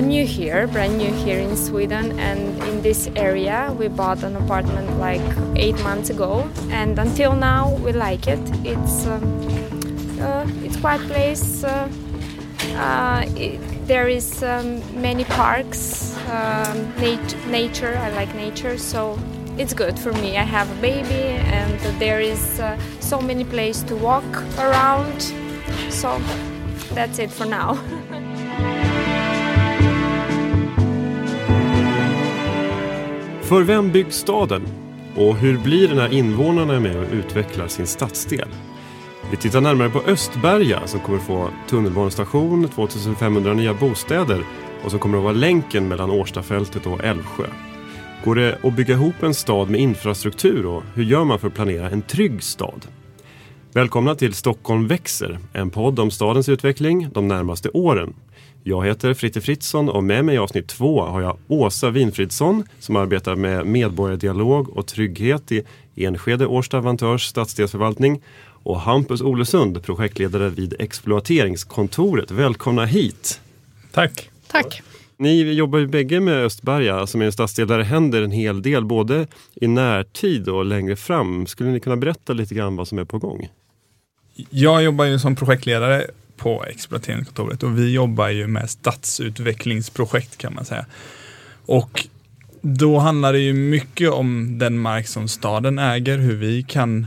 I'm new here, brand new here in Sweden, and in this area we bought an apartment like eight months ago, and until now we like it. It's um, uh, it's quiet place. Uh, uh, it, there is um, many parks, um, nat- nature. I like nature, so it's good for me. I have a baby, and there is uh, so many places to walk around. So that's it for now. För vem byggs staden? Och hur blir det när invånarna är med och utvecklar sin stadsdel? Vi tittar närmare på Östberga som kommer få tunnelbanestation, 2500 nya bostäder och som kommer att vara länken mellan Årstafältet och Älvsjö. Går det att bygga ihop en stad med infrastruktur och hur gör man för att planera en trygg stad? Välkomna till Stockholm växer, en podd om stadens utveckling de närmaste åren. Jag heter Fritte Fritzson och med mig i avsnitt två har jag Åsa Winfridsson som arbetar med medborgardialog och trygghet i Enskede Årsta Vantörs stadsdelsförvaltning och Hampus Olesund, projektledare vid exploateringskontoret. Välkomna hit! Tack! Tack! Ni jobbar ju bägge med Östberga som är en stadsdel där det händer en hel del både i närtid och längre fram. Skulle ni kunna berätta lite grann vad som är på gång? Jag jobbar ju som projektledare på exploateringskontoret och vi jobbar ju med stadsutvecklingsprojekt kan man säga. Och då handlar det ju mycket om den mark som staden äger, hur vi kan,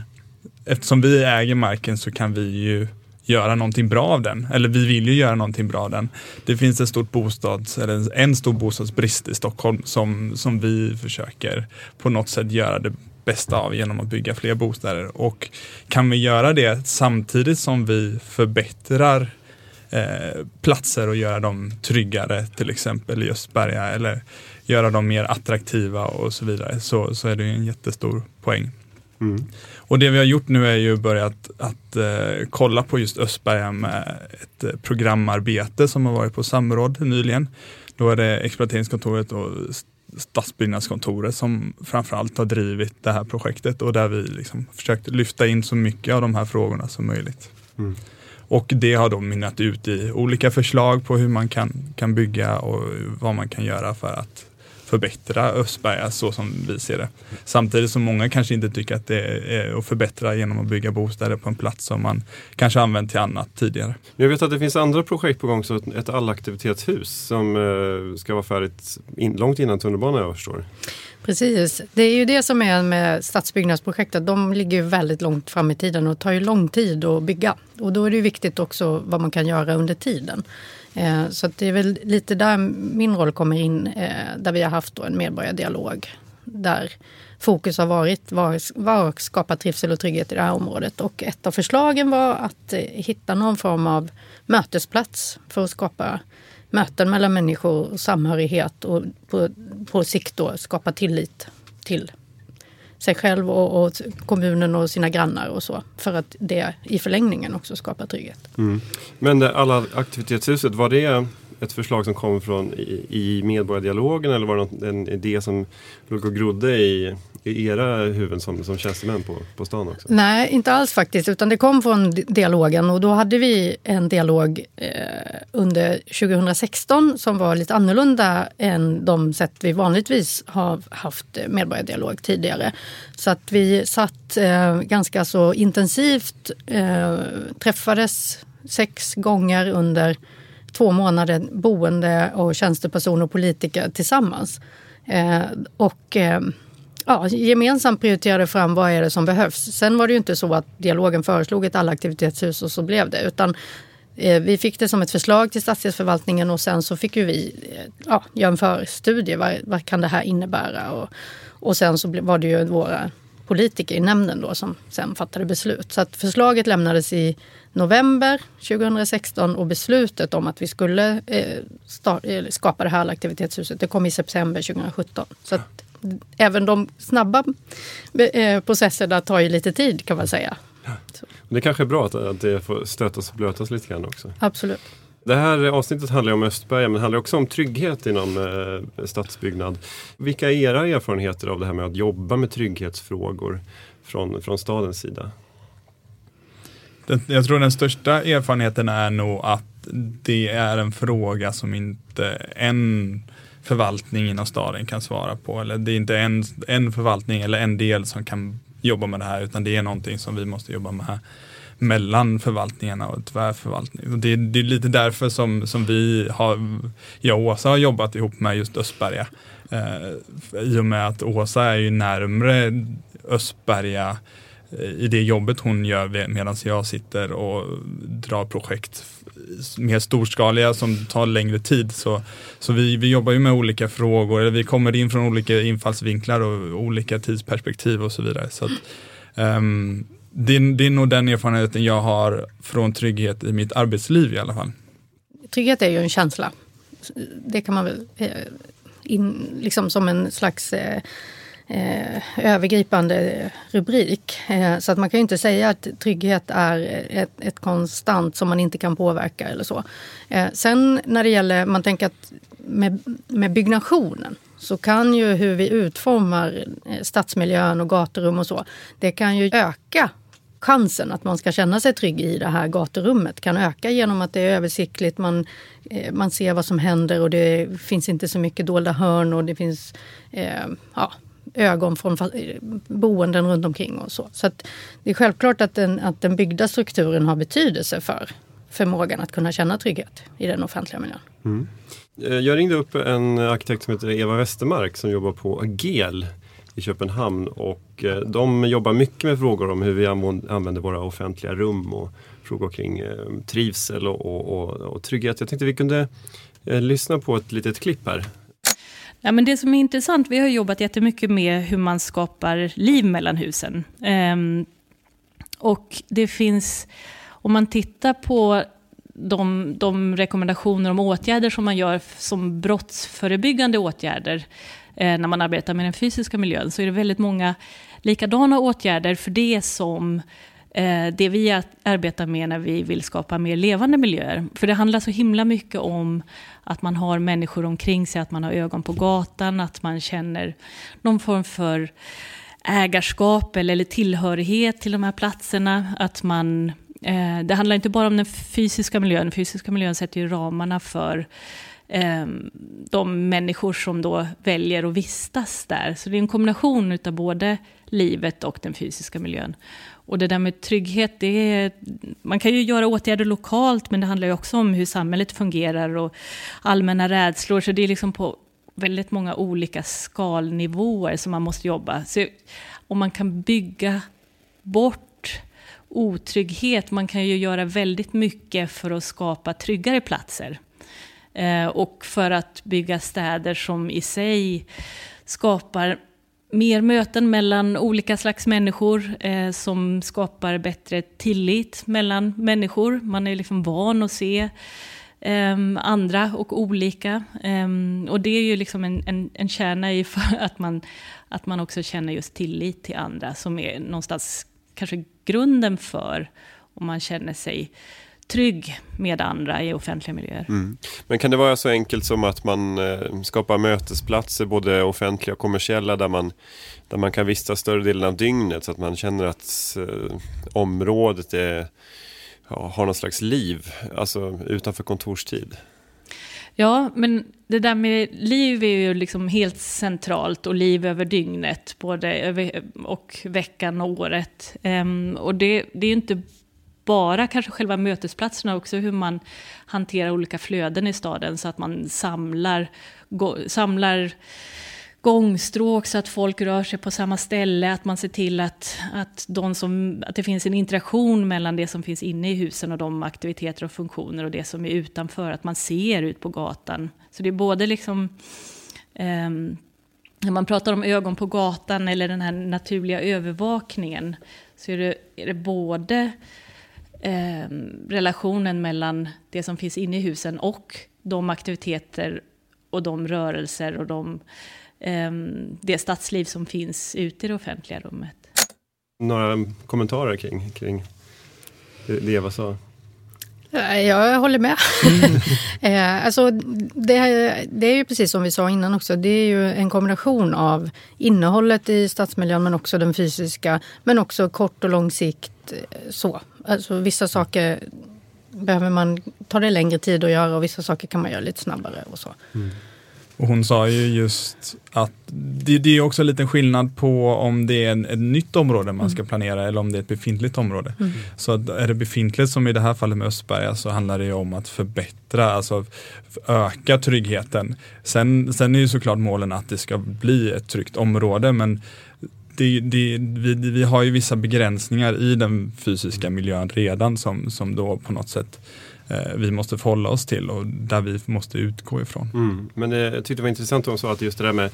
eftersom vi äger marken så kan vi ju göra någonting bra av den. Eller vi vill ju göra någonting bra av den. Det finns ett stort bostads, eller en stor bostadsbrist i Stockholm som, som vi försöker på något sätt göra det bästa av genom att bygga fler bostäder. Och kan vi göra det samtidigt som vi förbättrar eh, platser och göra dem tryggare, till exempel i Östberga, eller göra dem mer attraktiva och så vidare, så, så är det en jättestor poäng. Mm. Och det vi har gjort nu är ju börjat att eh, kolla på just Östberga med ett eh, programarbete som har varit på samråd nyligen. Då är det exploateringskontoret och stadsbyggnadskontoret som framförallt har drivit det här projektet och där vi liksom försökt lyfta in så mycket av de här frågorna som möjligt. Mm. Och det har då mynnat ut i olika förslag på hur man kan, kan bygga och vad man kan göra för att förbättra Östberga så som vi ser det. Samtidigt som många kanske inte tycker att det är att förbättra genom att bygga bostäder på en plats som man kanske använt till annat tidigare. Jag vet att det finns andra projekt på gång, så ett allaktivitetshus som eh, ska vara färdigt in, långt innan tunnelbanan jag förstår. Precis, det är ju det som är med stadsbyggnadsprojektet. De ligger ju väldigt långt fram i tiden och tar ju lång tid att bygga. Och då är det ju viktigt också vad man kan göra under tiden. Eh, så det är väl lite där min roll kommer in, eh, där vi har haft en medborgardialog. Där fokus har varit var, att skapa trivsel och trygghet i det här området. Och ett av förslagen var att eh, hitta någon form av mötesplats för att skapa möten mellan människor och samhörighet och på, på sikt då skapa tillit till sig själv och, och, kommunen och sina grannar och så. För att det i förlängningen också skapar trygghet. Mm. Men det, alla aktivitetshuset, var det ett förslag som kom från i, i medborgardialogen eller var det en idé som låg och grodde i, i era huvuden som, som tjänstemän på, på stan också? Nej, inte alls faktiskt, utan det kom från dialogen och då hade vi en dialog eh, under 2016 som var lite annorlunda än de sätt vi vanligtvis har haft medborgardialog tidigare. Så att vi satt eh, ganska så intensivt, eh, träffades sex gånger under två månader boende och tjänsteperson och politiker tillsammans. Eh, och eh, ja, gemensamt prioriterade fram vad är det som behövs. Sen var det ju inte så att dialogen föreslog ett allaktivitetshus och så blev det. Utan eh, vi fick det som ett förslag till stadsdelsförvaltningen och sen så fick ju vi eh, ja, göra en förstudie. Vad, vad kan det här innebära? Och, och sen så var det ju våra politiker i nämnden då som sen fattade beslut. Så att förslaget lämnades i november 2016 och beslutet om att vi skulle eh, skapa det här aktivitetshuset det kom i september 2017. Så att även de snabba eh, processerna tar ju lite tid kan man säga. Det kanske är bra att, att det får stötas och blötas lite grann också. Absolut. Det här avsnittet handlar om Östberga men handlar också om trygghet inom eh, stadsbyggnad. Vilka är era erfarenheter av det här med att jobba med trygghetsfrågor från, från stadens sida? Jag tror den största erfarenheten är nog att det är en fråga som inte en förvaltning inom staden kan svara på. Eller det är inte en, en förvaltning eller en del som kan jobba med det här utan det är någonting som vi måste jobba med mellan förvaltningarna och tvärförvaltning. Det, det är lite därför som, som vi har, jag och Åsa har jobbat ihop med just Östberga. Eh, I och med att Åsa är ju närmre Östberga eh, Eh, i det jobbet hon gör medan jag sitter och drar projekt mer storskaliga som tar längre tid. Så, så vi, vi jobbar ju med olika frågor, eller vi kommer in från olika infallsvinklar och olika tidsperspektiv och så vidare. Så att, um, det, det är nog den erfarenheten jag har från trygghet i mitt arbetsliv i alla fall. Trygghet är ju en känsla. Det kan man väl eh, in, liksom som en slags eh, eh, övergripande rubrik. Eh, så att man kan ju inte säga att trygghet är ett, ett konstant som man inte kan påverka eller så. Eh, sen när det gäller, man tänker att med, med byggnationen så kan ju hur vi utformar eh, stadsmiljön och gaturum och så, det kan ju öka chansen att man ska känna sig trygg i det här gaturummet kan öka genom att det är översiktligt, man, eh, man ser vad som händer och det finns inte så mycket dolda hörn och det finns eh, ja, ögon från boenden runt omkring och så. Så det är självklart att den, att den byggda strukturen har betydelse för förmågan att kunna känna trygghet i den offentliga miljön. Mm. Eh, jag ringde upp en arkitekt som heter Eva Westermark som jobbar på Agel i Köpenhamn och eh, de jobbar mycket med frågor om hur vi använder våra offentliga rum och frågor kring eh, trivsel och, och, och, och trygghet. Jag tänkte vi kunde lyssna på ett litet klipp här Ja, men det som är intressant, vi har jobbat jättemycket med hur man skapar liv mellan husen. Um, och det finns, om man tittar på de, de rekommendationer om åtgärder som man gör som brottsförebyggande åtgärder eh, när man arbetar med den fysiska miljön, så är det väldigt många likadana åtgärder för det som Eh, det vi arbetar med när vi vill skapa mer levande miljöer. För det handlar så himla mycket om att man har människor omkring sig, att man har ögon på gatan, att man känner någon form för ägarskap eller tillhörighet till de här platserna. Att man, eh, det handlar inte bara om den fysiska miljön, den fysiska miljön sätter ju ramarna för ehm, de människor som då väljer att vistas där. Så det är en kombination av både livet och den fysiska miljön. Och det där med trygghet, det är, man kan ju göra åtgärder lokalt, men det handlar ju också om hur samhället fungerar och allmänna rädslor. Så det är liksom på väldigt många olika skalnivåer som man måste jobba. Så om man kan bygga bort otrygghet, man kan ju göra väldigt mycket för att skapa tryggare platser. Eh, och för att bygga städer som i sig skapar mer möten mellan olika slags människor eh, som skapar bättre tillit mellan människor. Man är liksom van att se eh, andra och olika. Eh, och det är ju liksom en, en, en kärna i för att man, att man också känner just tillit till andra som är någonstans kanske grunden för om man känner sig trygg med andra i offentliga miljöer. Mm. Men kan det vara så enkelt som att man eh, skapar mötesplatser, både offentliga och kommersiella, där man, där man kan vistas större delen av dygnet så att man känner att eh, området är, ja, har någon slags liv, alltså utanför kontorstid? Ja, men det där med liv är ju liksom helt centralt och liv över dygnet, både över, och veckan och året. Um, och det, det är ju inte bara kanske själva mötesplatserna, också hur man hanterar olika flöden i staden så att man samlar, go, samlar gångstråk så att folk rör sig på samma ställe, att man ser till att, att, de som, att det finns en interaktion mellan det som finns inne i husen och de aktiviteter och funktioner och det som är utanför, att man ser ut på gatan. Så det är både liksom eh, när man pratar om ögon på gatan eller den här naturliga övervakningen så är det, är det både eh, relationen mellan det som finns inne i husen och de aktiviteter och de rörelser och de, eh, det stadsliv som finns ute i det offentliga rummet. Några kommentarer kring, kring det Eva sa? Jag håller med. Mm. Eh, alltså, det, det, är ju precis som vi sa innan också. Det är ju en kombination av innehållet i stadsmiljön men också den fysiska. Men också kort och lång sikt. Eh, så. Alltså, vissa saker behöver man, tar det längre tid att göra och vissa saker kan man göra lite snabbare och så. Och hon sa ju just att det, det är också en liten skillnad på om det är en, ett nytt område man ska planera eller om det är ett befintligt område. Så att är det befintligt som i det här fallet med Östberga så handlar det ju om att förbättra, alltså öka tryggheten. Sen, sen är ju såklart målen att det ska bli ett tryggt område men det, det, vi, vi har ju vissa begränsningar i den fysiska miljön redan som, som då på något sätt vi måste förhålla oss till och där vi måste utgå ifrån. Mm. Men det, jag tyckte det var intressant att hon sa att just det där med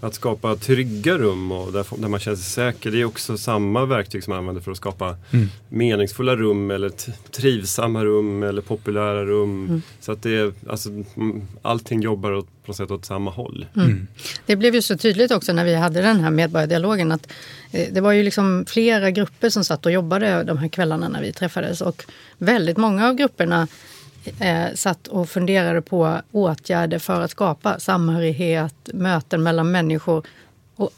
att skapa trygga rum och där, där man känner sig säker. Det är också samma verktyg som man använder för att skapa Mm. meningsfulla rum eller trivsamma rum eller populära rum. Mm. Så att det är, alltså, mm, allting jobbar åt, på något sätt åt samma håll. Mm. Det blev ju så tydligt också när vi hade den här medborgardialogen att eh, det var ju liksom flera grupper som satt och jobbade de här kvällarna när vi träffades och väldigt många av grupperna eh, satt och funderade på åtgärder för att skapa samhörighet, möten mellan människor och,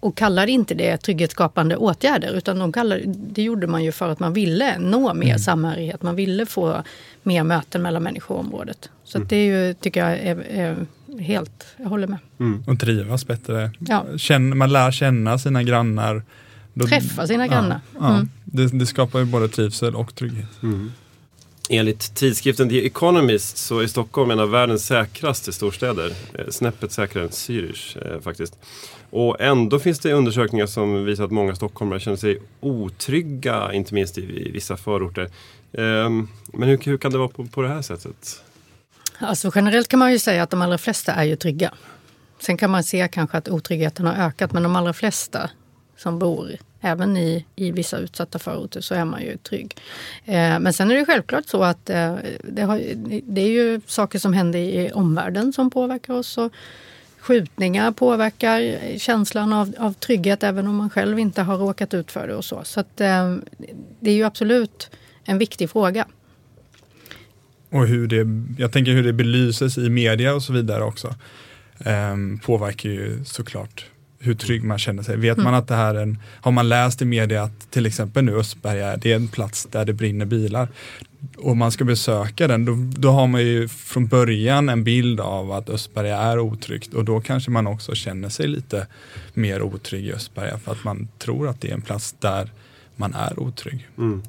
och kallade inte det trygghetsskapande åtgärder utan de kallade, det gjorde man ju för att man ville nå mer samhörighet, man ville få mer möten mellan människor i området. Så att det är ju, tycker jag är, är helt, jag håller med. Och trivas bättre. Ja. Känn, man lär känna sina grannar. Då- Träffa sina grannar. Ja, ja. Mm. Det, det skapar ju både trivsel och trygghet. Enligt tidskriften The Economist så är Stockholm en av världens säkraste storstäder. Eh, Snäppet säkrare än Zürich eh, faktiskt. Och ändå finns det undersökningar som visar att många stockholmare känner sig otrygga, inte minst i, i vissa förorter. Ehm, men hur, hur kan det vara på, på det här sättet? Alltså generellt kan man ju säga att de allra flesta är ju trygga. Sen kan man se kanske att otryggheten har ökat men de allra flesta som bor även i, i vissa utsatta förorter så är man ju trygg. Eh, men sen är det självklart så att eh, det, har, det är ju saker som händer i omvärlden som påverkar oss. Och skjutningar påverkar känslan av, av trygghet även om man själv inte har råkat ut för det och så. Så att, eh, det är ju absolut en viktig fråga. Och hur det, jag tänker hur det belyses i media och så vidare också. ehm, påverkar ju såklart hur trygg man känner sig. Vet man att det här är en, har man läst i media att till exempel nu Östberga, det är en plats där det brinner bilar och man ska besöka den, då, då har man ju från början en bild av att Östberga är otryggt och då kanske man också känner sig lite mer otrygg i Östberga för att man tror att det är en plats där man är otrygg. Mm.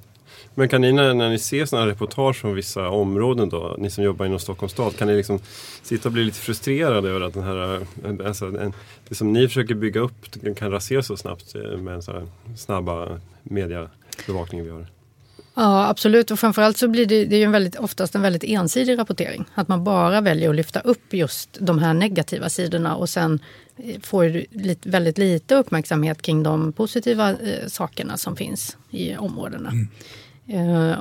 Men kan ni när, när ni ser sådana här reportage från vissa områden då, ni som jobbar inom Stockholms stad, kan ni liksom sitta och bli lite frustrerade över att den här, alltså, en, det som ni försöker bygga upp kan raseras så snabbt eh, med den så här snabba mediebevakning vi har? Ja, absolut. Och framförallt så blir det, det är ju en väldigt, oftast en väldigt ensidig rapportering. Att man bara väljer att lyfta upp just de här negativa sidorna och sen eh, får lite, väldigt lite uppmärksamhet kring de positiva eh, sakerna som finns i områdena. Eh,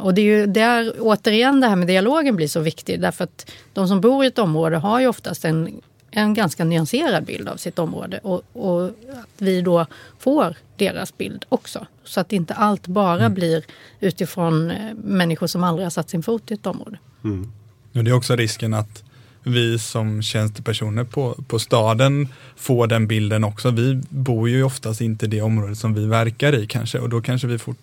och det är ju där återigen det här med dialogen blir så viktig därför att de som bor i ett område har ju oftast en, en ganska nyanserad bild av sitt område och, och att vi då får deras bild också. Så att inte allt bara blir utifrån eh, människor som aldrig har satt sin fot i ett område. Mm. Och det är också risken att vi som tjänstepersoner på, på staden får den bilden också. Vi bor ju oftast inte i det området som vi verkar i kanske och då kanske vi får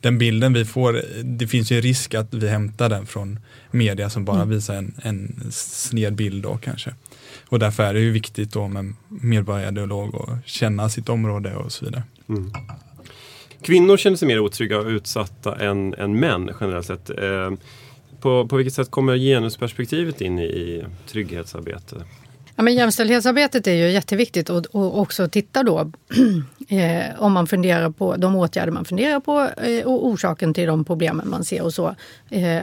den bilden vi får, det finns ju risk att vi hämtar den från media som bara visar en, en sned bild då kanske. Och därför är det ju viktigt då med medborgardialog och känna sitt område och så vidare. Mm. Kvinnor känner sig mer otrygga och utsatta än, än män generellt sett. Eh, på, på vilket sätt kommer genusperspektivet in i, trygghetsarbetet? trygghetsarbete? Ja, men jämställdhetsarbetet är ju jätteviktigt och, och också titta då eh, om man funderar på de åtgärder man funderar på eh, och orsaken till de problemen man ser och så. Eh,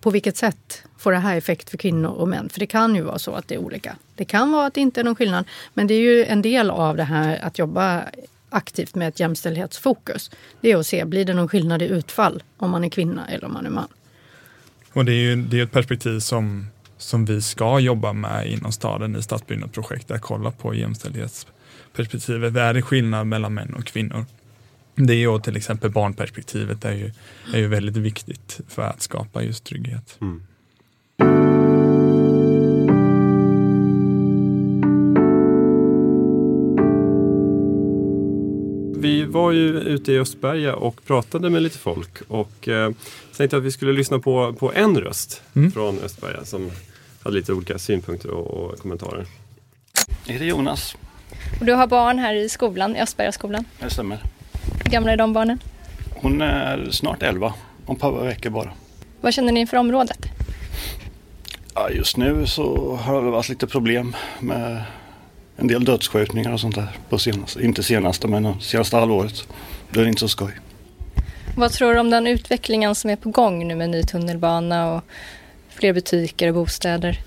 på vilket sätt får det här effekt för kvinnor och män? För det kan ju vara så att det är olika. Det kan vara att det inte är någon skillnad, men det är ju en del av det här att jobba aktivt med ett jämställdhetsfokus. Det är att se, blir det någon skillnad i utfall om man är kvinna eller om man är man? Och det är ju det är ett perspektiv som, som vi ska jobba med inom staden i stadsbyggnadsprojekt, att kolla på jämställdhetsperspektivet. Är det skillnad mellan män och kvinnor? Det är ju till exempel barnperspektivet är ju, är ju väldigt viktigt för att skapa just trygghet. Mm. Vi var ju ute i Östberga och pratade med lite folk och eh, tänkte att vi skulle lyssna på, på en röst Mm. från Östberga som hade lite olika synpunkter och, och kommentarer. Jag heter Jonas, Och du har barn här i skolan, i Östbergaskolan. det stämmer. Hur gamla är de barnen? Hon är snart 11, om ett par veckor bara. Vad känner ni för området? Ja, just nu så har det varit lite problem med en del dödsskjutningar och sånt där. På senaste, inte senaste, men det senaste halvåret. Det är inte så skoj. Vad tror du om den utvecklingen som är på gång nu med ny tunnelbana och fler butiker och bostäder?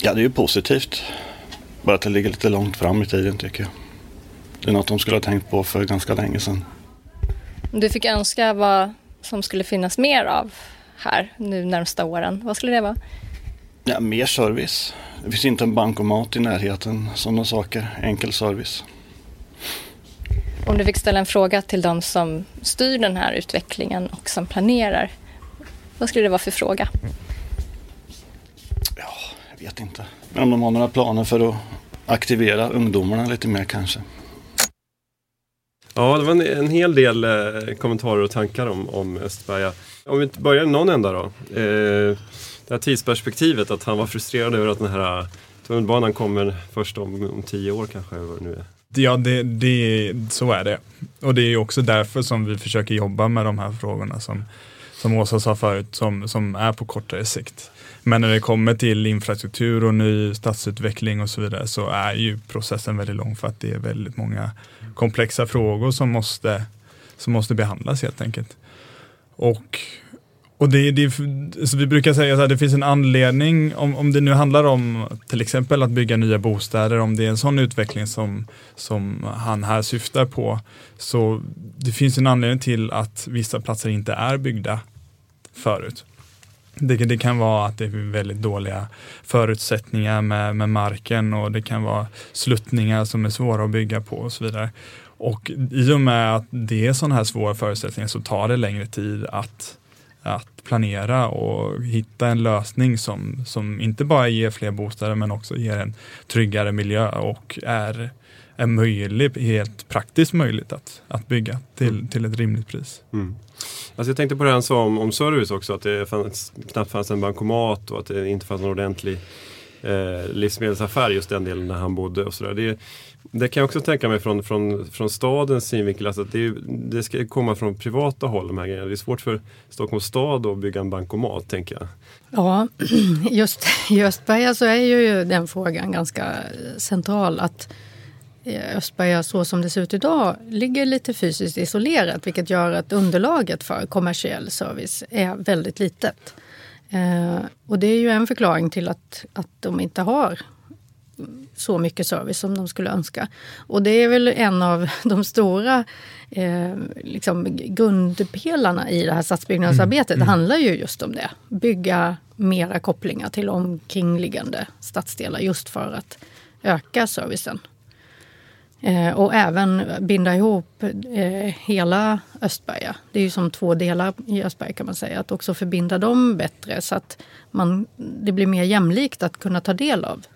Ja, det är ju positivt. Bara att det ligger lite långt fram i tiden tycker jag. Det är något de skulle ha tänkt på för ganska länge sedan. Du fick önska vad som skulle finnas mer av här nu närmsta åren, vad skulle det vara? Ja, mer service. Det finns inte en bankomat i närheten. Sådana saker. Enkel service. Om du fick ställa en fråga till de som styr den här utvecklingen och som planerar, vad skulle det vara för fråga? Jag vet inte. Men om de har några planer för att aktivera ungdomarna lite mer kanske. Ja, det var en, en hel del eh, kommentarer och tankar om, om Östberga. Om vi börjar någon ända då. Eh, det här tidsperspektivet, att han var frustrerad över att den här eh, tunnelbanan kommer först om, om tio år kanske. Vad det nu är. Ja, det, det, så är det. Och det är också därför som vi försöker jobba med de här frågorna som, som Åsa sa förut, som, som är på kortare sikt. Men när det kommer till infrastruktur och ny stadsutveckling och så vidare så är ju processen väldigt lång för att det är väldigt många komplexa frågor som måste, som måste behandlas helt enkelt. Och, och det, det, så vi brukar säga att det finns en anledning, om, om det nu handlar om till exempel att bygga nya bostäder, om det är en sån utveckling som, som han här syftar på, så det finns en anledning till att vissa platser inte är byggda förut. Det, det kan vara att det är väldigt dåliga förutsättningar med, med marken och det kan vara sluttningar som är svåra att bygga på och så vidare. Och i och med att det är sådana här svåra förutsättningar så tar det längre tid att, att planera och hitta en lösning som, som inte bara ger fler bostäder men också ger en tryggare miljö och är, är möjlig, helt praktiskt möjligt att, att bygga till, till ett rimligt pris. Mm. Alltså jag tänkte på det han sa om, om service också, att det fanns, knappt fanns en bankomat och att det inte fanns någon ordentlig eh, livsmedelsaffär just den delen där han bodde. Och så där. Det, det kan jag också tänka mig från, från, från stadens synvinkel, alltså att det, är- det ska komma från privata håll de här grejerna. Det är svårt för Stockholms stad att bygga en bankomat, tänker jag. Ja, just i Östberga så är ju den frågan ganska central. Att eh, Östberga så som det ser ut idag ligger lite fysiskt isolerat vilket gör att underlaget för kommersiell service är väldigt litet. Eh, och det är ju en förklaring till att, att de inte har så mycket service som de skulle önska. Och det är väl en av de stora eh, liksom grundpelarna i det här stadsbyggnadsarbetet. Det handlar ju just om det. Bygga mera kopplingar till omkringliggande stadsdelar just för att öka servicen. Eh, och även binda ihop eh, hela Östberga. Det är ju som två delar i Östberga kan man säga. Att också förbinda dem bättre så att man, det blir mer jämlikt att kunna ta del av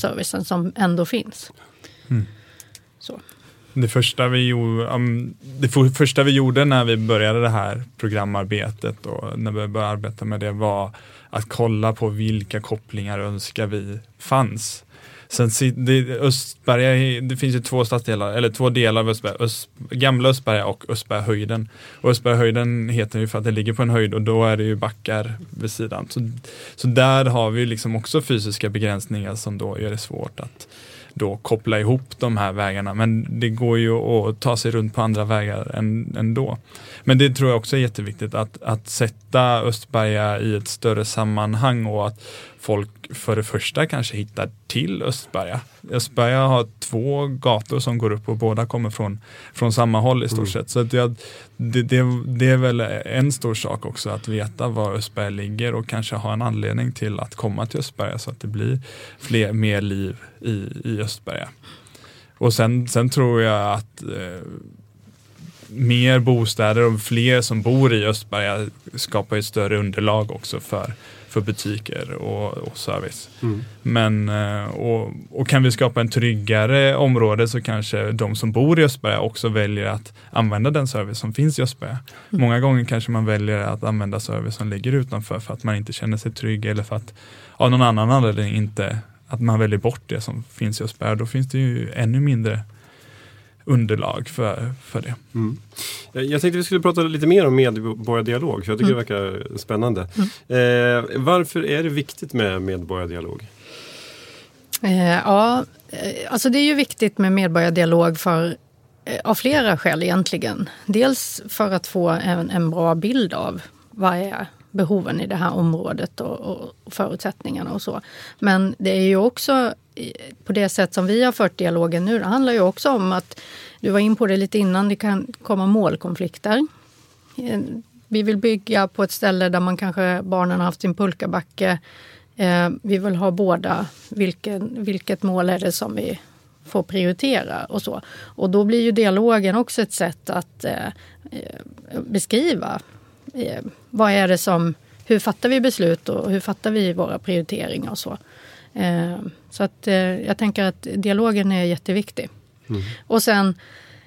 servicen som ändå finns. Så. Det första, vi gjorde, det för- första vi gjorde när vi började det här programarbetet och när vi började arbeta med det var att kolla på vilka kopplingar önskar vi fanns. Sen, det, Östberga, det finns ju två stadsdelar, eller två delar av Östberga, Öst, gamla Östberga och Östbergahöjden. Och Östbergahöjden heter ju för att det ligger på en höjd och då är det ju backar vid sidan. Så, så där har vi liksom också fysiska begränsningar som då gör det svårt att då koppla ihop de här vägarna. Men det går ju att ta sig runt på andra vägar än, ändå. Men det tror jag också är jätteviktigt att, att sätta Östberga i ett större sammanhang och att folk för det första kanske hittar till Östberga. Östberga har två gator som går upp och båda kommer från, från samma håll i stort sett. Så det, det, det är väl en stor sak också att veta var Östberga ligger och kanske ha en anledning till att komma till Östberga så att det blir fler, mer liv i, i Östberga. Och sen, sen tror jag att eh, mer bostäder och fler som bor i Östberga skapar ett större underlag också för, för butiker och, och service. Mm. Men, eh, och, och kan vi skapa en tryggare område så kanske de som bor i Östberga också väljer att använda den service som finns i Östberga. Många gånger kanske man väljer att använda service som ligger utanför för att man inte känner sig trygg eller för att av någon annan anledning inte att man väljer bort det som finns i Östberga. Då finns det ju ännu mindre underlag för, för det. Mm. Jag jag tänkte vi skulle prata lite mer om medborgardialog, för jag tycker det verkar spännande. Eh, varför är det viktigt med medborgardialog? Eh, ja, eh, alltså det är ju viktigt med medborgardialog för, eh, av flera skäl egentligen. Dels för att få en, en bra bild av vad är behoven i det här området och, och förutsättningarna och så. Men det är ju också eh, på det sätt som vi har fört dialogen nu, det handlar ju också om att, du var in på det lite innan, det kan komma målkonflikter. Eh, vi vill bygga på ett ställe där man kanske barnen har haft sin pulkabacke. Eh, vi vill ha båda. Vilken, vilket mål är det som vi får prioritera och så. Och då blir ju dialogen också ett sätt att eh, beskriva vad är det som, hur fattar vi beslut och hur fattar vi våra prioriteringar och så. Eh, så att eh, jag tänker att dialogen är jätteviktig. Och sen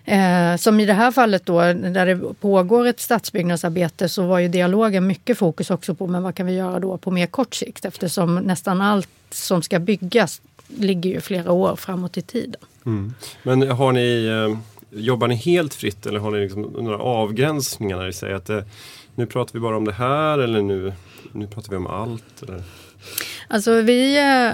Eh, som i det här fallet då, där det pågår ett stadsbyggnadsarbete så var ju dialogen mycket fokus också på men vad kan vi göra då på mer kort sikt eftersom nästan allt som ska byggas ligger ju flera år framåt i tiden. Mm. Men har ni, eh, jobbar ni helt fritt eller har ni liksom några avgränsningar när ni säger att eh, nu pratar vi bara om det här eller nu, nu pratar vi om allt? Eller? Alltså vi, eh,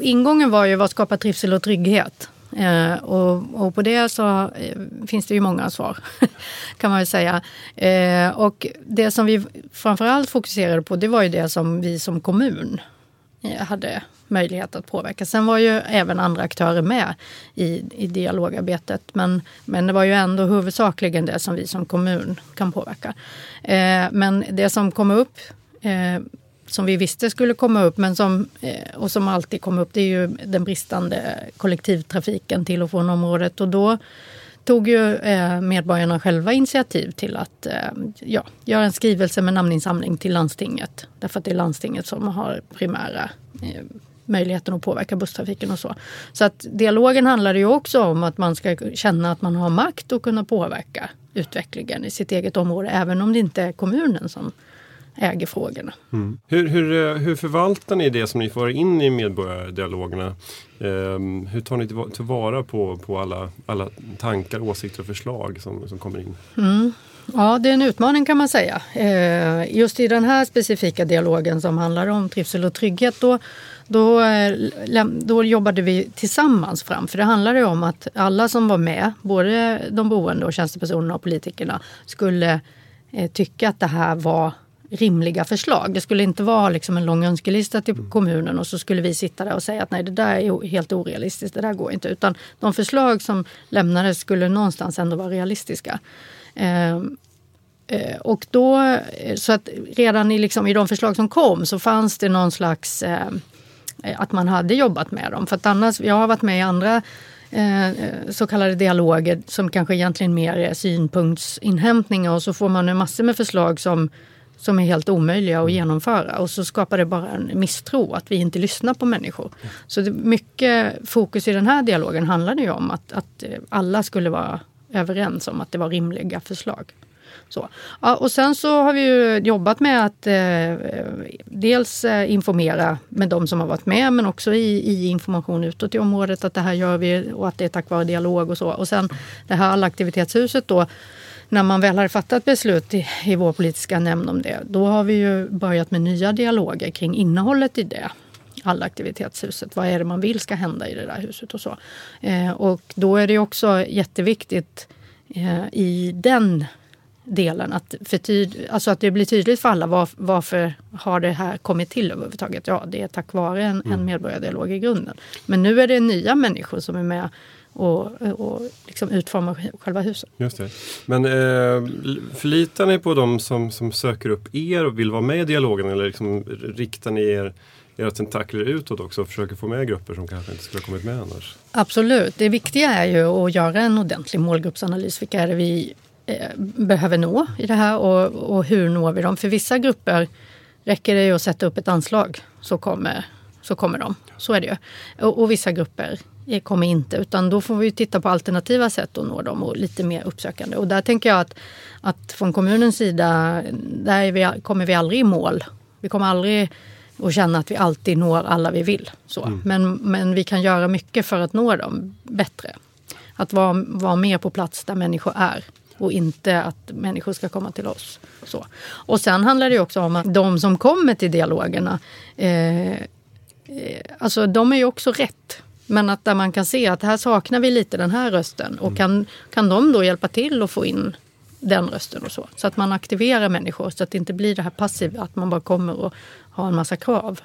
ingången var ju vad skapar trivsel och trygghet? Eh, och, och på det så eh, finns det ju många svar kan man väl säga. Eh, och det som vi framförallt fokuserade på det var ju det som vi som kommun eh, hade möjlighet att påverka. Sen var ju även andra aktörer med i, i dialogarbetet. Men, men det var ju ändå huvudsakligen det som vi som kommun kan påverka. Eh, men det som kom upp eh, som vi visste skulle komma upp men som, eh, och som alltid kom upp det är ju den bristande kollektivtrafiken till och från området. Och då tog ju eh, medborgarna själva initiativ till att eh, ja, göra en skrivelse med namninsamling till landstinget. Därför att det är landstinget som har primära möjligheten att påverka busstrafiken och så. Så att dialogen handlar ju också om att man ska känna att man har makt och kunna påverka utvecklingen i sitt eget område även om det inte är kommunen som äger frågorna. Mm. Hur, hur, hur förvaltar ni det som ni får in i medborgardialogerna? Ehm, hur tar ni tillva- tillvara på, på alla, alla tankar, åsikter och förslag som, som kommer in? Mm. Ja, det är en utmaning kan man säga. Eh, just i den här specifika dialogen som handlar om trivsel och trygghet då, då, eh, då jobbade vi tillsammans fram. För det handlade om att alla som var med, både de boende och tjänstepersonerna och politikerna, skulle eh, tycka att det här var rimliga förslag. Det skulle inte vara liksom en lång önskelista till kommunen och så skulle vi sitta där och säga att nej det där är helt orealistiskt, det där går inte. Utan de förslag som lämnades skulle någonstans ändå vara realistiska. Ehm, eh, och då, eh, så att redan i, liksom, i de förslag som kom så fanns det någon slags eh, att man hade jobbat med dem. För att annars, jag har varit med i andra så kallade dialoger som kanske egentligen mer är synpunktsinhämtningar och så får man en massor med förslag som som är helt omöjliga att genomföra och så skapar det bara en misstro att vi inte lyssnar på människor. Så det, mycket fokus i den här dialogen handlade ju om att, att eh, alla skulle vara överens om att det var rimliga förslag. Så. Ja, och sen så har vi ju jobbat med att eh, dels eh, informera med de som har varit med men också i, i information utåt i området att det här gör vi och att det är tack vare dialog och så. Och sen det här allaktivitetshuset då när man väl har fattat beslut i, i vår politiska nämnd om det, då har vi ju börjat med nya dialoger kring innehållet i det allaktivitetshuset. Vad är det man vill ska hända i det där huset och så. Eh, och då är det också jätteviktigt eh, i den delen att, förtyd, alltså att det blir tydligt för alla var, varför har det här kommit till överhuvudtaget. Ja, det är tack vare en, en medborgardialog i grunden. Men nu är det nya människor som är med och, och liksom utformar själva huset. Just det. Men eh, förlitar ni på de som, som söker upp er och vill vara med i dialogen eller liksom riktar ni er, era tentakler utåt också och försöker få med grupper som kanske inte skulle ha kommit med annars? Absolut. Det viktiga är ju att göra en ordentlig målgruppsanalys. Vilka är det vi eh, behöver nå i det här och, och hur når vi dem? För vissa grupper räcker det ju att sätta upp ett anslag så kommer, så kommer de. Så är det ju. Och, och vissa grupper kommer inte utan då får vi titta på alternativa sätt att nå dem och lite mer uppsökande. Och där tänker jag att, att från kommunens sida, där vi, kommer vi aldrig i mål. Vi kommer aldrig att känna att vi alltid når alla vi vill. Så. Mm. Men, men vi kan göra mycket för att nå dem bättre. Att vara, vara mer på plats där människor är och inte att människor ska komma till oss. Så. Och sen handlar det också om att de som kommer till dialogerna, eh, eh, alltså de är ju också rätt. Men att där man kan se att här saknar vi lite den här rösten och mm. kan, kan de då hjälpa till att få in den rösten och så. Så att man aktiverar människor så att det inte blir det här passiva att man bara kommer och har en massa krav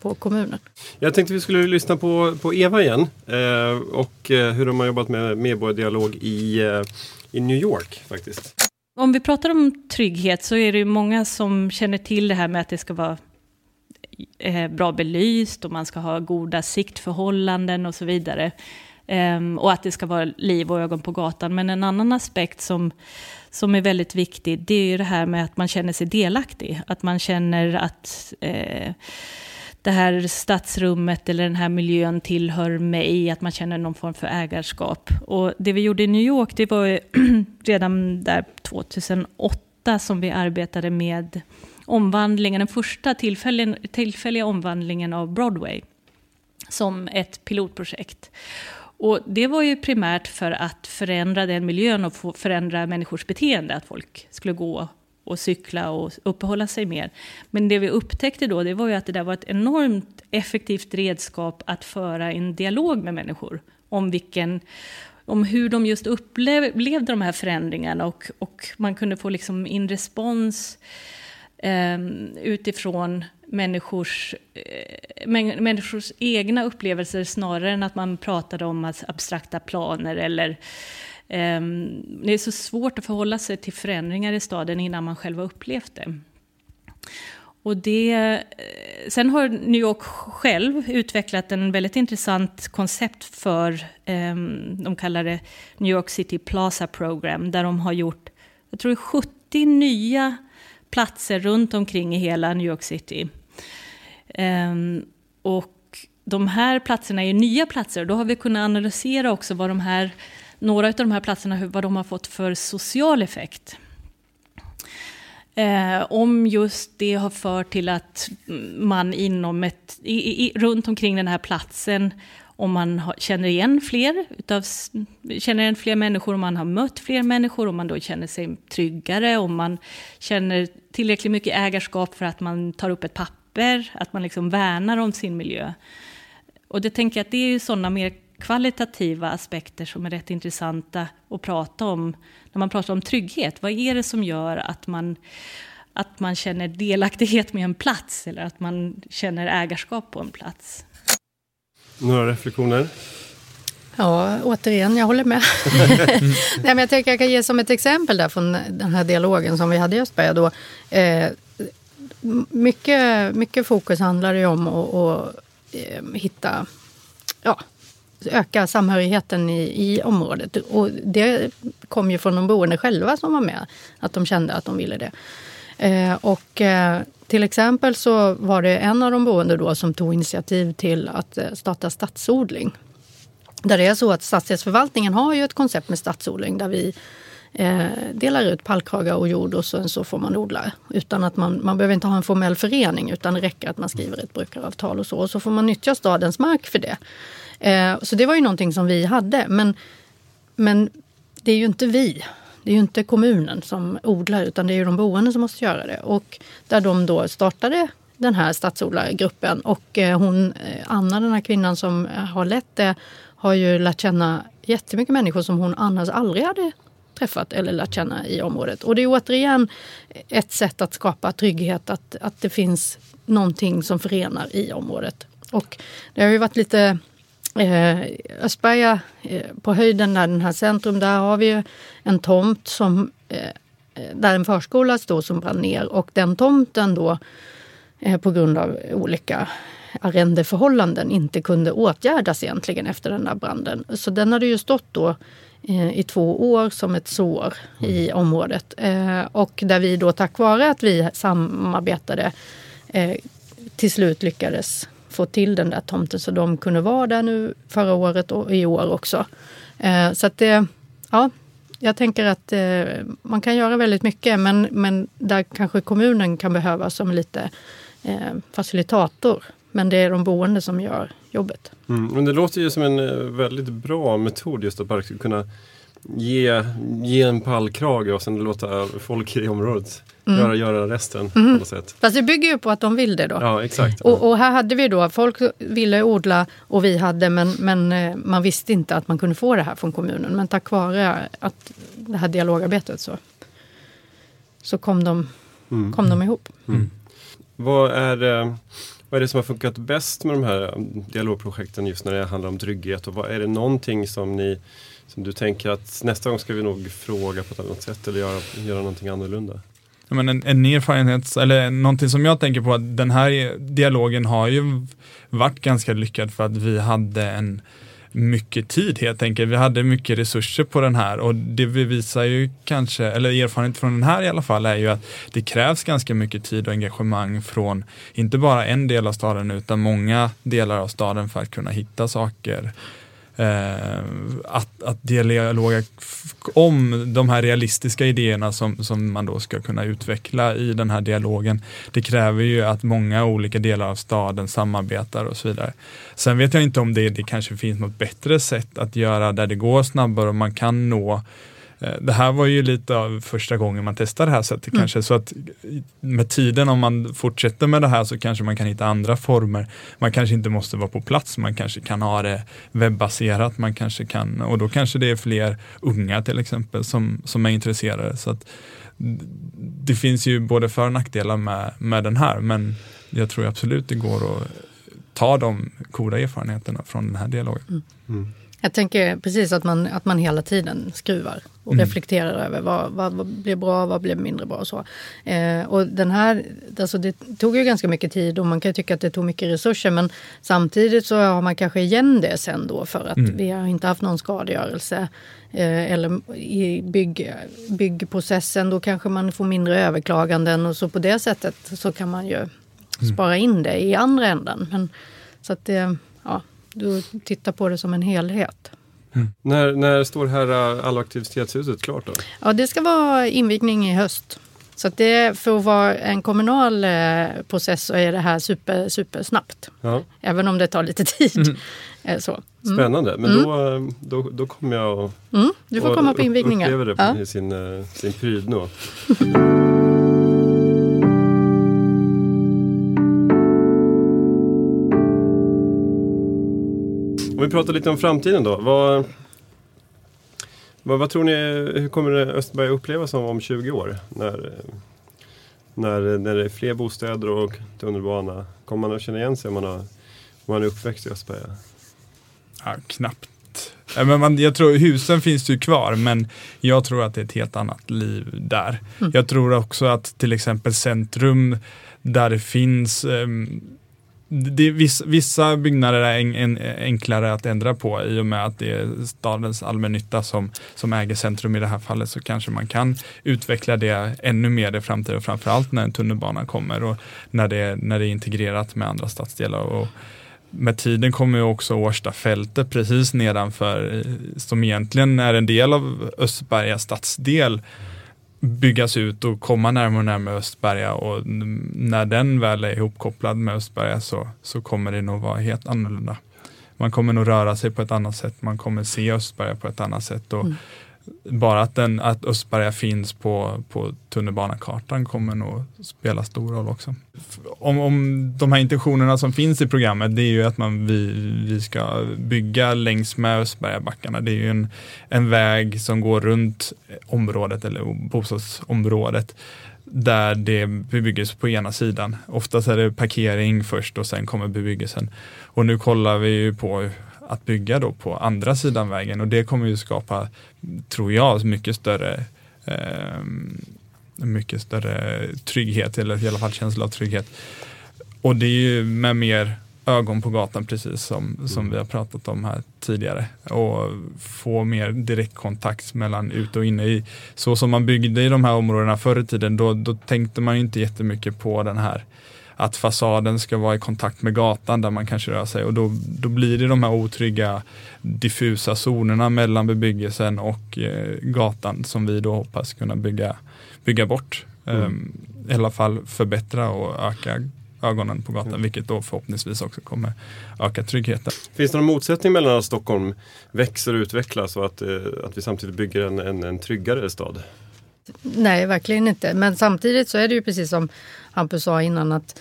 på kommunen. Jag tänkte vi skulle lyssna på, på Eva igen eh, och eh, hur de har jobbat med medborgardialog i, eh, i New York faktiskt. Om vi pratar om trygghet så är det ju många som känner till det här med att det ska vara eh, bra belyst och man ska ha goda siktförhållanden och så vidare. Ehm, och att det ska vara liv och ögon på gatan. Men en annan aspekt som, som är väldigt viktig, det är ju det här med att man känner sig delaktig. Att man känner att eh, det här stadsrummet eller den här miljön tillhör mig, att man känner någon form för ägarskap. Och det vi gjorde i New York, det var redan där 2008 som vi arbetade med omvandlingen, den första tillfälliga, tillfälliga omvandlingen av Broadway som ett pilotprojekt. Och det var ju primärt för att förändra den miljön och förändra människors beteende, att folk skulle gå och cykla och uppehålla sig mer. Men det vi upptäckte då, det var ju att det där var ett enormt effektivt redskap att föra en dialog med människor om vilken om hur de just upplevde de här förändringarna och, och man kunde få liksom in respons eh, Ehm, utifrån människors, eh, människors egna upplevelser snarare än att man pratade om abstrakta planer eller Ehm, det är så svårt att förhålla sig till förändringar i staden innan man själv har upplevt det. Och det, eh, sen har New York själv utvecklat en väldigt intressant koncept för, ehm, de kallar det New York City Plaza Program, där de har gjort, jag tror 70 nya platser runt omkring i hela New York City. Um, och de här platserna är nya platser, då har vi kunnat analysera också vad de här några av de här platserna, vad de har fått för social effekt. Eh, om just det har fört till att man inom ett, i, i, runt omkring den här platsen, om man känner igen fler, utav, känner igen fler människor, om man har mött fler människor, om man då känner sig tryggare, om man känner tillräckligt mycket ägarskap för att man tar upp ett papper, att man liksom värnar om sin miljö. Och det tänker jag att det är ju sådana mer kvalitativa aspekter som är rätt intressanta att prata om när man pratar om trygghet. Vad är det som gör att man, att man känner delaktighet med en plats eller att man känner ägarskap på en plats? Några reflektioner? Ja, återigen, jag håller med. Nej, men jag tänker jag kan ge som ett exempel där från den här dialogen som vi hade i Östberga. Då. Eh, mycket, mycket fokus handlar ju om att, att eh, hitta ja, öka samhörigheten i, i området. Och det kom ju från de boende själva som var med, att de kände att de ville det. Eh, och eh, till exempel så var det en av de boende då som tog initiativ till att eh, starta stadsodling. Där det är så att stadsdelsförvaltningen har ju ett koncept med stadsodling där vi eh, delar ut pallkragar och jord och sen så får man odla. Utan att man, man behöver inte ha en formell förening utan det räcker att man skriver ett brukaravtal och så. Och så får man nyttja stadens mark för det. Eh, så det var ju någonting som vi hade. Men, men det är ju inte vi. Det är ju inte kommunen som odlar utan det är ju de boende som måste göra det. Och där de då startade den här stadsodlargruppen och eh, hon, eh, Anna, den här kvinnan som eh, har lett det, har ju lärt känna jättemycket människor som hon annars aldrig hade träffat eller lärt känna i området. Och det är återigen ett sätt att skapa trygghet, att, att det finns någonting som förenar i området. Och det har ju varit lite Eh, Östberga, eh, på höjden där den här centrum, där har vi en tomt som eh, där en förskola stod som brann ner och den tomten då eh, på grund av olika arrendeförhållanden inte kunde åtgärdas egentligen efter den där branden. Så den hade ju stått då eh, i två år som ett sår i området. Eh, och där vi då tack vare att vi samarbetade eh, till slut lyckades få till den där tomten så de kunde vara där nu förra året och i år också. Eh, så att det, ja, jag tänker att eh, man kan göra väldigt mycket men, men där kanske kommunen kan behövas som lite eh, facilitator. Men det är de boende som gör jobbet. Mm, men det låter ju som en eh, väldigt bra metod just att bara kunna ge, ge en pallkrage och sen låta folk i området mm. göra, göra resten. Mm. På något sätt. Fast det bygger ju på att de vill det då. Ja, exakt. Och, och, här hade vi då, folk ville odla och vi hade men, men eh, man visste inte att man kunde få det här från kommunen. Men tack vare att det här dialogarbetet så, så kom, de, mm. kom de ihop. Mm. Vad är eh, vad är det som har funkat bäst med de här dialogprojekten just när det handlar om trygghet? Och vad, är det någonting som, ni, som du tänker att nästa gång ska vi nog fråga på ett annat sätt eller göra, göra någonting annorlunda? Ja, men en, en erfarenhet, eller någonting som jag tänker på, att den här dialogen har ju varit ganska lyckad för att vi hade en mycket tid helt enkelt. Vi hade mycket resurser på den här och det bevisar ju kanske, eller erfarenhet från den här i alla fall, är ju att det krävs ganska mycket tid och engagemang från inte bara en del av staden utan många delar av staden för att kunna hitta saker eh, att, att dialoga om de här realistiska idéerna som, som man då ska kunna utveckla i den här dialogen. Det kräver ju att många olika delar av staden samarbetar och så vidare. Sen vet jag inte om det, det kanske finns något bättre sätt att göra där det går snabbare och man kan nå det här var ju lite av första gången man testar det här sättet mm. kanske, så att med tiden om man fortsätter med det här så kanske man kan hitta andra former. Man kanske inte måste vara på plats, man kanske kan ha det webbaserat, man kanske kan, och då kanske det är fler unga till exempel som, som är intresserade. Så att det finns ju både för och nackdelar med, med den här, men jag tror absolut det går att ta de goda erfarenheterna från den här dialogen. Mm. Jag tänker precis att man, att man hela tiden skruvar och mm. reflekterar över vad, vad, vad blir bra, vad blir mindre bra och så. Eh, och den här, alltså det tog ju ganska mycket tid och man kan tycka att det tog mycket resurser men samtidigt så har man kanske igen det sen då för att mm. vi har inte haft någon skadegörelse. Eh, eller i bygg, byggprocessen då kanske man får mindre överklaganden och så på det sättet så kan man ju mm. spara in det i andra änden. Men, så att det, ja, du tittar på det som en helhet. Mm. När, när står här äh, allaktivitetshuset klart då? Ja, det ska vara invigning i höst. Så att det, för att vara en kommunal eh, process så är det här super, super snabbt. Ja. Även om det tar lite tid. Mm. Eh, så. Mm. Spännande, men mm. då, då, då kommer jag och, mm. Du får komma på invigningar. uppleva det ja. i sin, sin prydno. Om vi pratar lite om framtiden då. Vad, vad, vad tror ni, hur kommer Östberg upplevas om, om 20 år? När, när, när det är fler bostäder och tunnelbana. Kommer man att känna igen sig om man, har, om man är uppväxt i Östberga? Ja, knappt. Men man, jag tror husen finns ju kvar men jag tror att det är ett helt annat liv där. Mm. Jag tror också att till exempel centrum där det finns um, det, vissa, vissa byggnader är en, en, enklare att ändra på i och med att det är stadens allmännytta som, som äger centrum i det här fallet så kanske man kan utveckla det ännu mer i framtiden, framförallt när en tunnelbana kommer och när det, när det är integrerat med andra stadsdelar. Och med tiden kommer också Årstafältet precis nedanför, som egentligen är en del av Östberga stadsdel, byggas ut och komma närmare och närmare Östberga och när den väl är ihopkopplad med Östberga så, så kommer det nog vara helt annorlunda. Man kommer nog röra sig på ett annat sätt, man kommer se Östberga på ett annat sätt och mm bara att, den, att Östberga finns på, på tunnelbanekartan kommer nog spela stor roll också. Om, om de här intentionerna som finns i programmet, det är ju att man, vi, vi ska bygga längs med Östbergabackarna. Det är ju en, en väg som går runt området eller bostadsområdet där det bebyggs på ena sidan. Oftast är det parkering först och sen kommer bebyggelsen. Och nu kollar vi ju på att bygga då på andra sidan vägen och det kommer ju skapa, tror jag, mycket större eh, mycket större trygghet eller i alla fall känsla av trygghet. Och det är ju med mer ögon på gatan precis som, som vi har pratat om här tidigare. Och få mer direktkontakt mellan ute och inne. I, så som man byggde i de här områdena förr i tiden, då, då tänkte man ju inte jättemycket på den här att fasaden ska vara i kontakt med gatan där man kanske rör sig och då, då blir det de här otrygga diffusa zonerna mellan bebyggelsen och eh, gatan som vi då hoppas kunna bygga, bygga bort. Mm. Um, I alla fall förbättra och öka ögonen på gatan, mm. vilket då förhoppningsvis också kommer öka tryggheten. Finns det någon motsättning mellan att Stockholm växer och utvecklas och att, eh, att vi samtidigt bygger en, en, en tryggare stad? Nej, verkligen inte. Men samtidigt så är det ju precis som Hampus sa innan att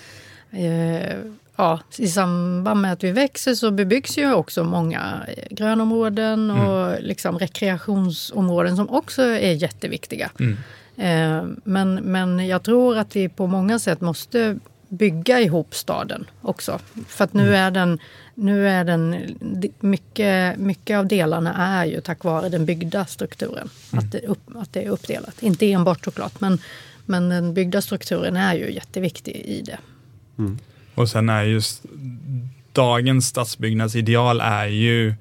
eh, ja, i samband med att vi växer så bebyggs ju också många eh, grönområden mm. och mm. liksom rekreationsområden som också är jätteviktiga. Mm. Eh, men, men jag tror att vi på många sätt måste bygga ihop staden också. För att nu mm. är den, nu är den mycket, mycket av delarna är ju tack vare den byggda strukturen. Mm. Att, det upp, att det är uppdelat. Inte enbart såklart men, men den byggda strukturen är ju jätteviktig i det. Mm. Och sen är just dagens stadsbyggnadsideal är ju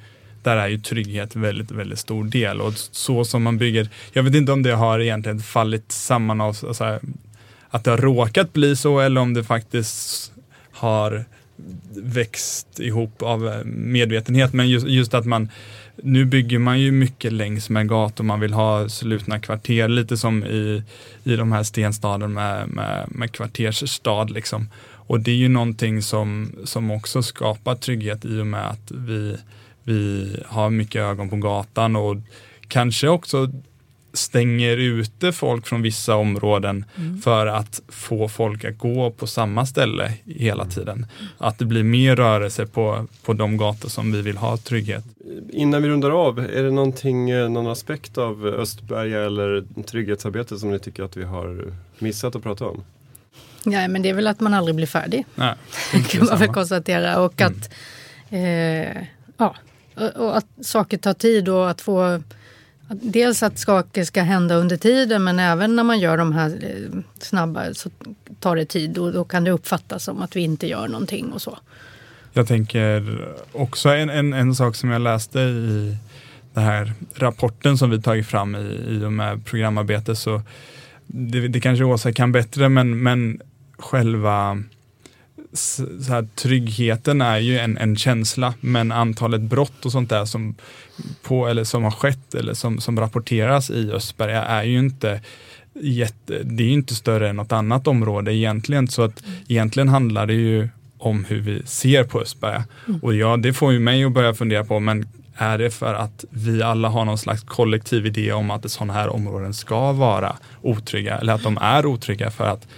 där är ju trygghet väldigt, väldigt stor del och så som man bygger. Jag vet inte om det har egentligen fallit samman av alltså, att det har råkat bli så eller om det faktiskt har växt ihop av eh, medvetenhet. Men just, just att man nu bygger man ju mycket längs med gator, man vill ha slutna kvarter, lite som i, i de här stenstaden med, med, med kvartersstad. Liksom. Och det är ju någonting som, som också skapar trygghet i och med att vi, vi har mycket ögon på gatan och kanske också stänger ute folk från vissa områden mm. för att få folk att gå på samma ställe hela tiden. Att det blir mer rörelse på, på de gator som vi vill ha trygghet. Innan vi rundar av, är det någonting, eh, någon aspekt av Östberga eller trygghetsarbetet som ni tycker att vi har missat att prata om? Nej, men det är väl att man aldrig blir färdig. Nej, kan man väl konstatera. Och mm. att, eh, ja, och att saker tar tid och att få Dels att saker ska hända under tiden men även när man gör de här eh, snabba så tar det tid och då kan det uppfattas som att vi inte gör någonting och så. Jag tänker också en, en, en sak som jag läste i den här rapporten som vi tagit fram i, i och med programarbetet så det, det kanske Åsa kan bättre men, men själva så här, tryggheten är ju en, en känsla, men antalet brott och sånt där som, på, eller som har skett eller som, som rapporteras i Östberga är ju inte jätte, det är inte större än något annat område egentligen. Så att egentligen handlar det ju om hur vi ser på Östberga. Mm. Och ja, det får ju mig att börja fundera på, men är det för att vi alla har någon slags kollektiv idé om att sådana här områden ska vara otrygga eller att de är otrygga för att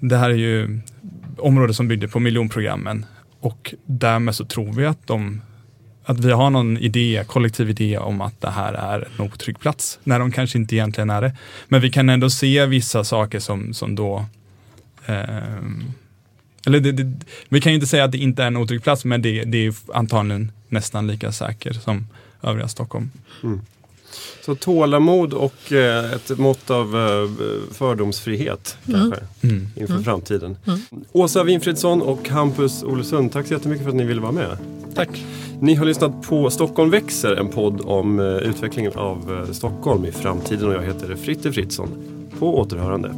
det här är ju område som byggde på miljonprogrammen och därmed så tror vi att de att vi har någon idé, kollektiv idé om att det här är en otrygg plats, när de kanske inte egentligen är det. Men vi kan ändå se vissa saker som, som då eh, eller det, det, vi kan ju inte säga att det inte är en otrygg plats, men det, det är antagligen nästan lika säker som övriga Stockholm. Mm. Så tålamod och eh, ett mått av eh, fördomsfrihet mm. kanske mm. inför mm. framtiden. Mm. Åsa Winfridsson och Hampus Olsson, tack så jättemycket för att ni ville vara med. Tack. Ni har lyssnat på Stockholm växer, en podd om eh, utvecklingen av Stockholm i framtiden och jag heter Fritte Fritzson. På återhörande.